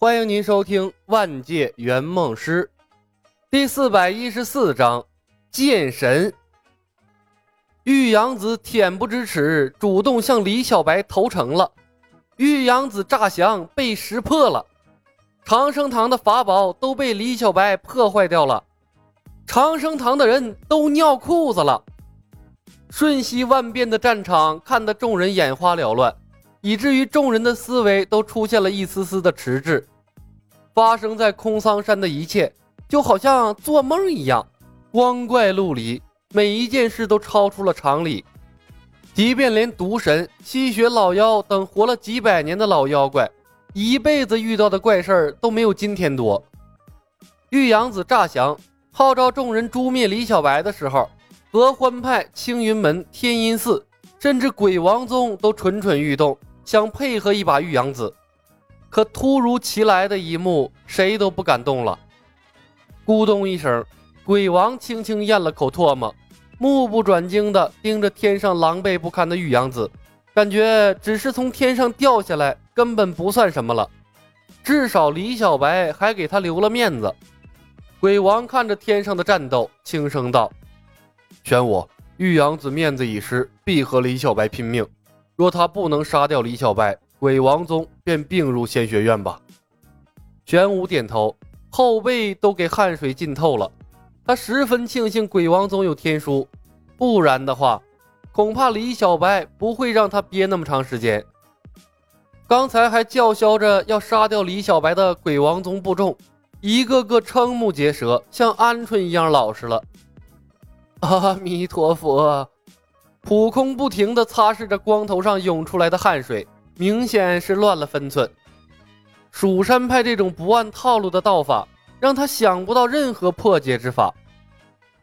欢迎您收听《万界圆梦师》第四百一十四章《剑神》。玉阳子恬不知耻，主动向李小白投诚了。玉阳子诈降被识破了，长生堂的法宝都被李小白破坏掉了，长生堂的人都尿裤子了。瞬息万变的战场看得众人眼花缭乱。以至于众人的思维都出现了一丝丝的迟滞。发生在空桑山的一切，就好像做梦一样，光怪陆离，每一件事都超出了常理。即便连毒神、吸血老妖等活了几百年的老妖怪，一辈子遇到的怪事儿都没有今天多。玉阳子诈降，号召众人诛灭李小白的时候，合欢派、青云门、天音寺，甚至鬼王宗都蠢蠢欲动。想配合一把玉阳子，可突如其来的一幕，谁都不敢动了。咕咚一声，鬼王轻轻咽了口唾沫，目不转睛地盯着天上狼狈不堪的玉阳子，感觉只是从天上掉下来，根本不算什么了。至少李小白还给他留了面子。鬼王看着天上的战斗，轻声道：“玄武，玉阳子面子已失，必和李小白拼命。”若他不能杀掉李小白，鬼王宗便并入仙学院吧。玄武点头，后背都给汗水浸透了。他十分庆幸鬼王宗有天书，不然的话，恐怕李小白不会让他憋那么长时间。刚才还叫嚣着要杀掉李小白的鬼王宗部众，一个个瞠目结舌，像鹌鹑一样老实了。阿弥陀佛。普空不停地擦拭着光头上涌出来的汗水，明显是乱了分寸。蜀山派这种不按套路的道法，让他想不到任何破解之法。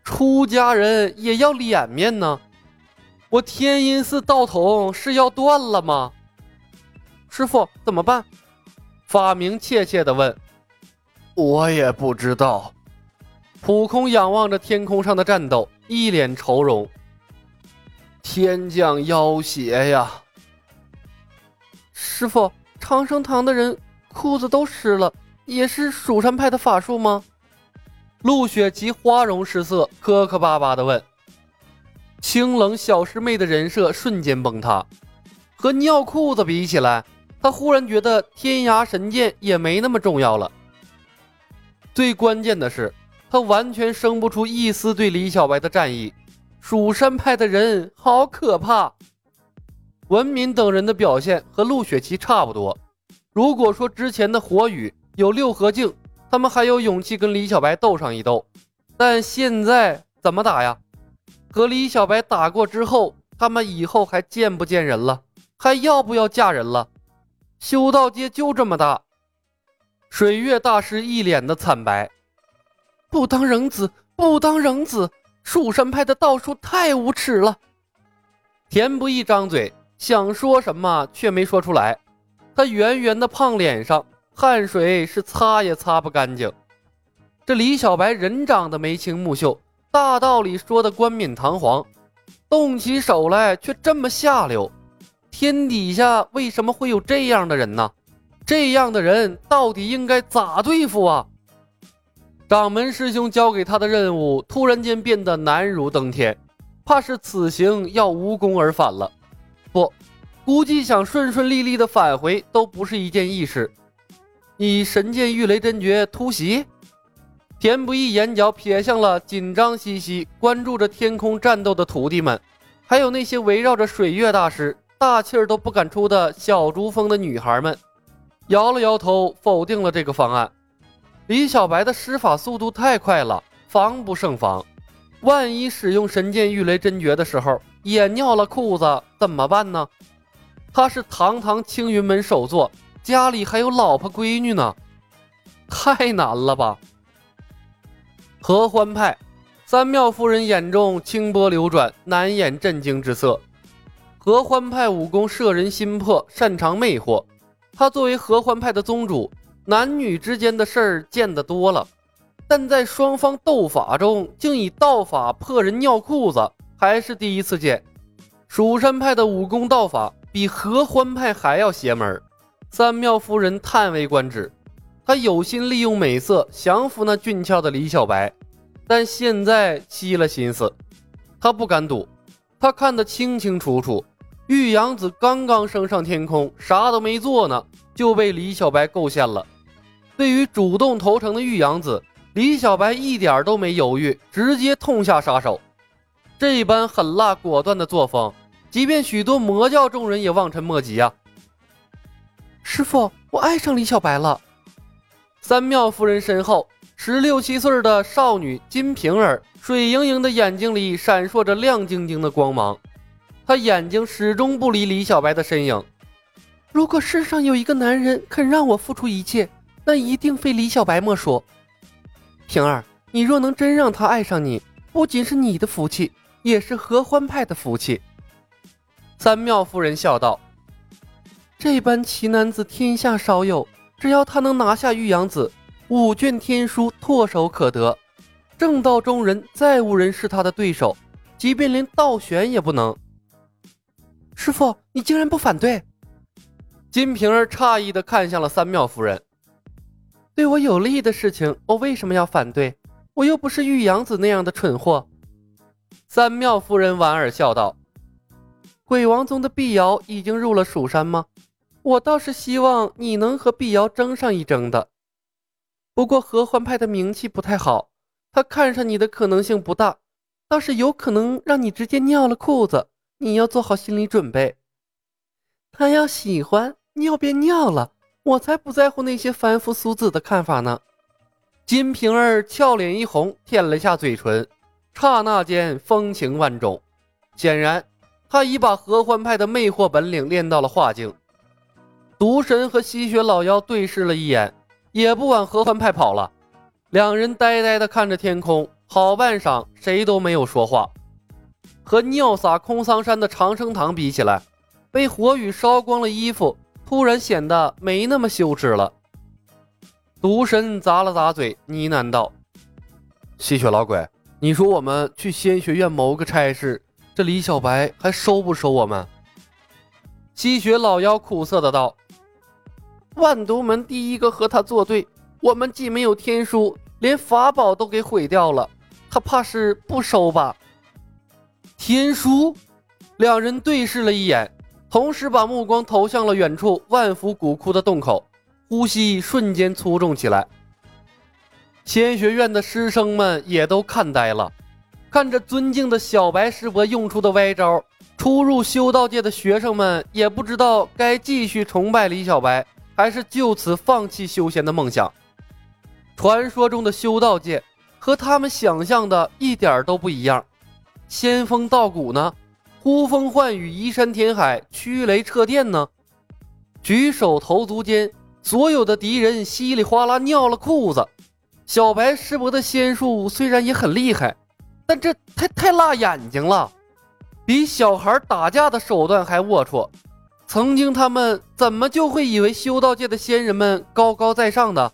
出家人也要脸面呢。我天音寺道统是要断了吗？师傅怎么办？法明怯怯地问。我也不知道。普空仰望着天空上的战斗，一脸愁容。天降妖邪呀！师傅，长生堂的人裤子都湿了，也是蜀山派的法术吗？陆雪琪花容失色，磕磕巴巴的问。清冷小师妹的人设瞬间崩塌，和尿裤子比起来，她忽然觉得天涯神剑也没那么重要了。最关键的是，她完全生不出一丝对李小白的战意。蜀山派的人好可怕，文敏等人的表现和陆雪琪差不多。如果说之前的火雨有六合镜，他们还有勇气跟李小白斗上一斗，但现在怎么打呀？和李小白打过之后，他们以后还见不见人了？还要不要嫁人了？修道界就这么大。水月大师一脸的惨白，不当人子，不当人子。蜀山派的道术太无耻了！田不易张嘴想说什么，却没说出来。他圆圆的胖脸上汗水是擦也擦不干净。这李小白人长得眉清目秀，大道理说的冠冕堂皇，动起手来却这么下流。天底下为什么会有这样的人呢？这样的人到底应该咋对付啊？掌门师兄交给他的任务突然间变得难如登天，怕是此行要无功而返了。不，估计想顺顺利利的返回都不是一件易事。以神剑御雷真诀突袭，田不易眼角瞥向了紧张兮兮关注着天空战斗的徒弟们，还有那些围绕着水月大师大气儿都不敢出的小竹峰的女孩们，摇了摇头，否定了这个方案。李小白的施法速度太快了，防不胜防。万一使用神剑御雷真诀的时候也尿了裤子怎么办呢？他是堂堂青云门首座，家里还有老婆闺女呢，太难了吧？合欢派三妙夫人眼中清波流转，难掩震惊之色。合欢派武功摄人心魄，擅长魅惑。他作为合欢派的宗主。男女之间的事儿见得多了，但在双方斗法中竟以道法破人尿裤子，还是第一次见。蜀山派的武功道法比合欢派还要邪门。三妙夫人叹为观止，她有心利用美色降服那俊俏的李小白，但现在起了心思，她不敢赌。她看得清清楚楚，玉阳子刚刚升上天空，啥都没做呢，就被李小白构陷了。对于主动投诚的玉阳子，李小白一点都没犹豫，直接痛下杀手。这般狠辣果断的作风，即便许多魔教众人也望尘莫及啊！师傅，我爱上李小白了。三妙夫人身后，十六七岁的少女金瓶儿，水盈盈的眼睛里闪烁着亮晶晶的光芒，她眼睛始终不离李小白的身影。如果世上有一个男人肯让我付出一切，那一定非李小白莫属。平儿，你若能真让他爱上你，不仅是你的福气。也是合欢派的福气。三妙夫人笑道：“这般奇男子天下少有，只要他能拿下玉阳子，五卷天书唾手可得，正道中人再无人是他的对手，即便连道玄也不能。”师傅，你竟然不反对？金瓶儿诧异的看向了三妙夫人：“对我有利的事情，我为什么要反对？我又不是玉阳子那样的蠢货。”三妙夫人莞尔笑道：“鬼王宗的碧瑶已经入了蜀山吗？我倒是希望你能和碧瑶争上一争的。不过合欢派的名气不太好，他看上你的可能性不大，倒是有可能让你直接尿了裤子。你要做好心理准备。他要喜欢尿便尿了，我才不在乎那些凡夫俗子的看法呢。”金瓶儿俏脸一红，舔了下嘴唇。刹那间风情万种，显然他已把合欢派的魅惑本领练到了化境。毒神和吸血老妖对视了一眼，也不往合欢派跑了。两人呆呆地看着天空，好半晌，谁都没有说话。和尿洒空桑山的长生堂比起来，被火雨烧光了衣服，突然显得没那么羞耻了。毒神咂了咂嘴，呢喃道：“吸血老鬼。”你说我们去仙学院谋个差事，这李小白还收不收我们？吸血老妖苦涩的道：“万毒门第一个和他作对，我们既没有天书，连法宝都给毁掉了，他怕是不收吧？”天书，两人对视了一眼，同时把目光投向了远处万福古窟的洞口，呼吸瞬间粗重起来。仙学院的师生们也都看呆了，看着尊敬的小白师伯用出的歪招，初入修道界的学生们也不知道该继续崇拜李小白，还是就此放弃修仙的梦想。传说中的修道界和他们想象的一点都不一样，仙风道骨呢？呼风唤雨、移山填海、驱雷掣电呢？举手投足间，所有的敌人稀里哗啦尿了裤子。小白师伯的仙术虽然也很厉害，但这太太辣眼睛了，比小孩打架的手段还龌龊。曾经他们怎么就会以为修道界的仙人们高高在上的？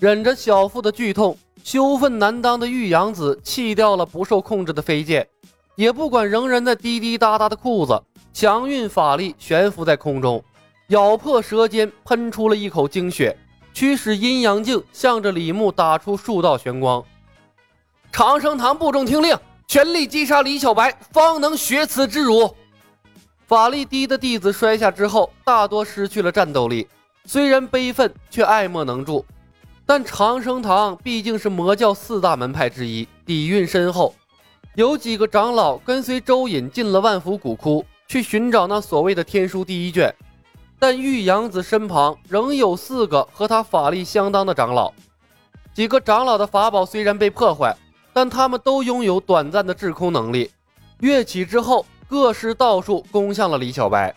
忍着小腹的剧痛，羞愤难当的玉阳子弃掉了不受控制的飞剑，也不管仍然在滴滴答答的裤子，强运法力悬浮在空中，咬破舌尖，喷出了一口精血。驱使阴阳镜向着李牧打出数道玄光，长生堂部众听令，全力击杀李小白，方能雪此之辱。法力低的弟子摔下之后，大多失去了战斗力，虽然悲愤，却爱莫能助。但长生堂毕竟是魔教四大门派之一，底蕴深厚，有几个长老跟随周隐进了万福古窟，去寻找那所谓的天书第一卷。但玉阳子身旁仍有四个和他法力相当的长老，几个长老的法宝虽然被破坏，但他们都拥有短暂的制空能力。跃起之后，各施道术攻向了李小白。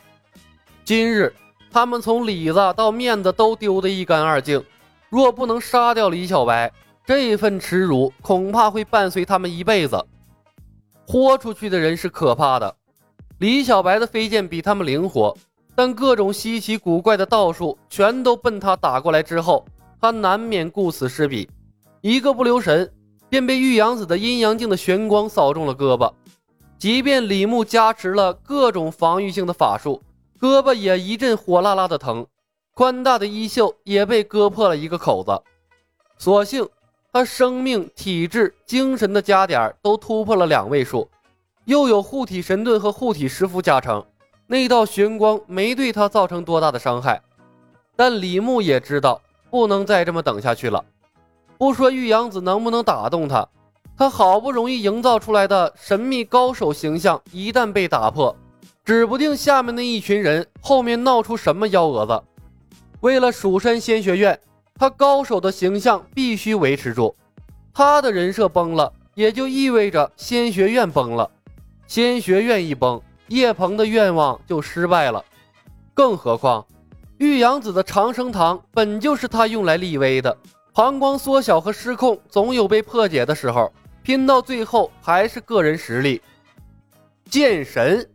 今日他们从里子到面子都丢得一干二净，若不能杀掉李小白，这份耻辱恐怕会伴随他们一辈子。豁出去的人是可怕的，李小白的飞剑比他们灵活。但各种稀奇古怪的道术全都奔他打过来之后，他难免顾此失彼，一个不留神便被玉阳子的阴阳镜的玄光扫中了胳膊。即便李牧加持了各种防御性的法术，胳膊也一阵火辣辣的疼。宽大的衣袖也被割破了一个口子。所幸他生命、体质、精神的加点都突破了两位数，又有护体神盾和护体石符加成，那道玄光没对他造成多大的伤害。但李牧也知道不能再这么等下去了。不说玉阳子能不能打动他，他好不容易营造出来的神秘高手形象一旦被打破，指不定下面那一群人后面闹出什么幺蛾子。为了蜀山仙学院，他高手的形象必须维持住。他的人设崩了，也就意味着仙学院崩了。仙学院一崩，叶鹏的愿望就失败了。更何况，玉阳子的长生堂本就是他用来立威的。膀胱缩小和失控总有被破解的时候，拼到最后还是个人实力。剑神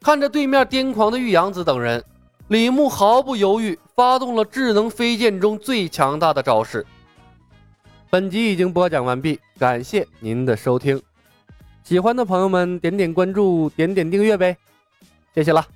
看着对面癫狂的玉阳子等人，李牧毫不犹豫发动了智能飞剑中最强大的招式。本集已经播讲完毕，感谢您的收听。喜欢的朋友们点点关注，点点订阅呗，谢谢了。